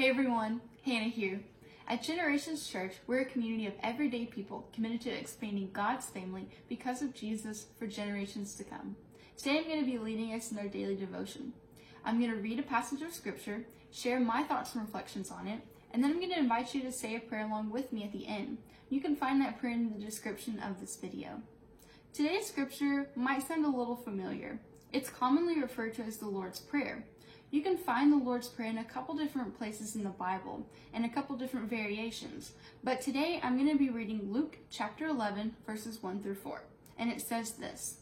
Hey everyone, Hannah here. At Generations Church, we're a community of everyday people committed to expanding God's family because of Jesus for generations to come. Today I'm going to be leading us in our daily devotion. I'm going to read a passage of scripture, share my thoughts and reflections on it, and then I'm going to invite you to say a prayer along with me at the end. You can find that prayer in the description of this video. Today's scripture might sound a little familiar. It's commonly referred to as the Lord's Prayer. You can find the Lord's Prayer in a couple different places in the Bible and a couple different variations. But today I'm going to be reading Luke chapter 11, verses 1 through 4. And it says this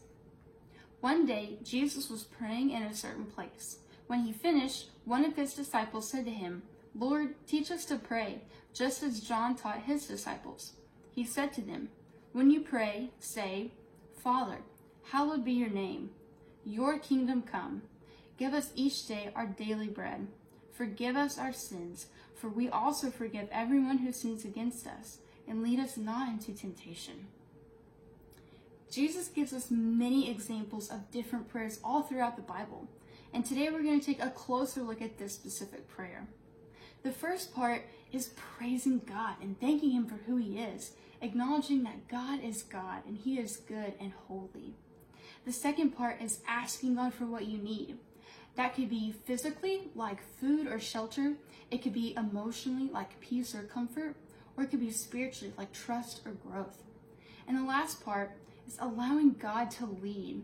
One day Jesus was praying in a certain place. When he finished, one of his disciples said to him, Lord, teach us to pray, just as John taught his disciples. He said to them, When you pray, say, Father, hallowed be your name. Your kingdom come. Give us each day our daily bread. Forgive us our sins, for we also forgive everyone who sins against us, and lead us not into temptation. Jesus gives us many examples of different prayers all throughout the Bible, and today we're going to take a closer look at this specific prayer. The first part is praising God and thanking Him for who He is, acknowledging that God is God and He is good and holy. The second part is asking God for what you need. That could be physically, like food or shelter. It could be emotionally, like peace or comfort. Or it could be spiritually, like trust or growth. And the last part is allowing God to lead.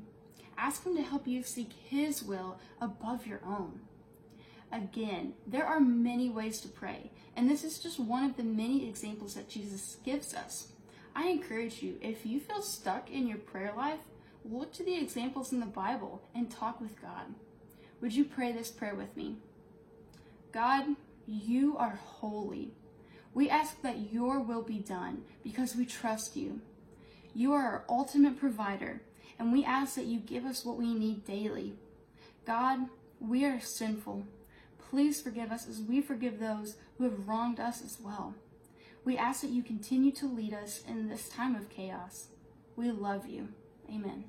Ask Him to help you seek His will above your own. Again, there are many ways to pray, and this is just one of the many examples that Jesus gives us. I encourage you, if you feel stuck in your prayer life, look to the examples in the Bible and talk with God. Would you pray this prayer with me? God, you are holy. We ask that your will be done because we trust you. You are our ultimate provider, and we ask that you give us what we need daily. God, we are sinful. Please forgive us as we forgive those who have wronged us as well. We ask that you continue to lead us in this time of chaos. We love you. Amen.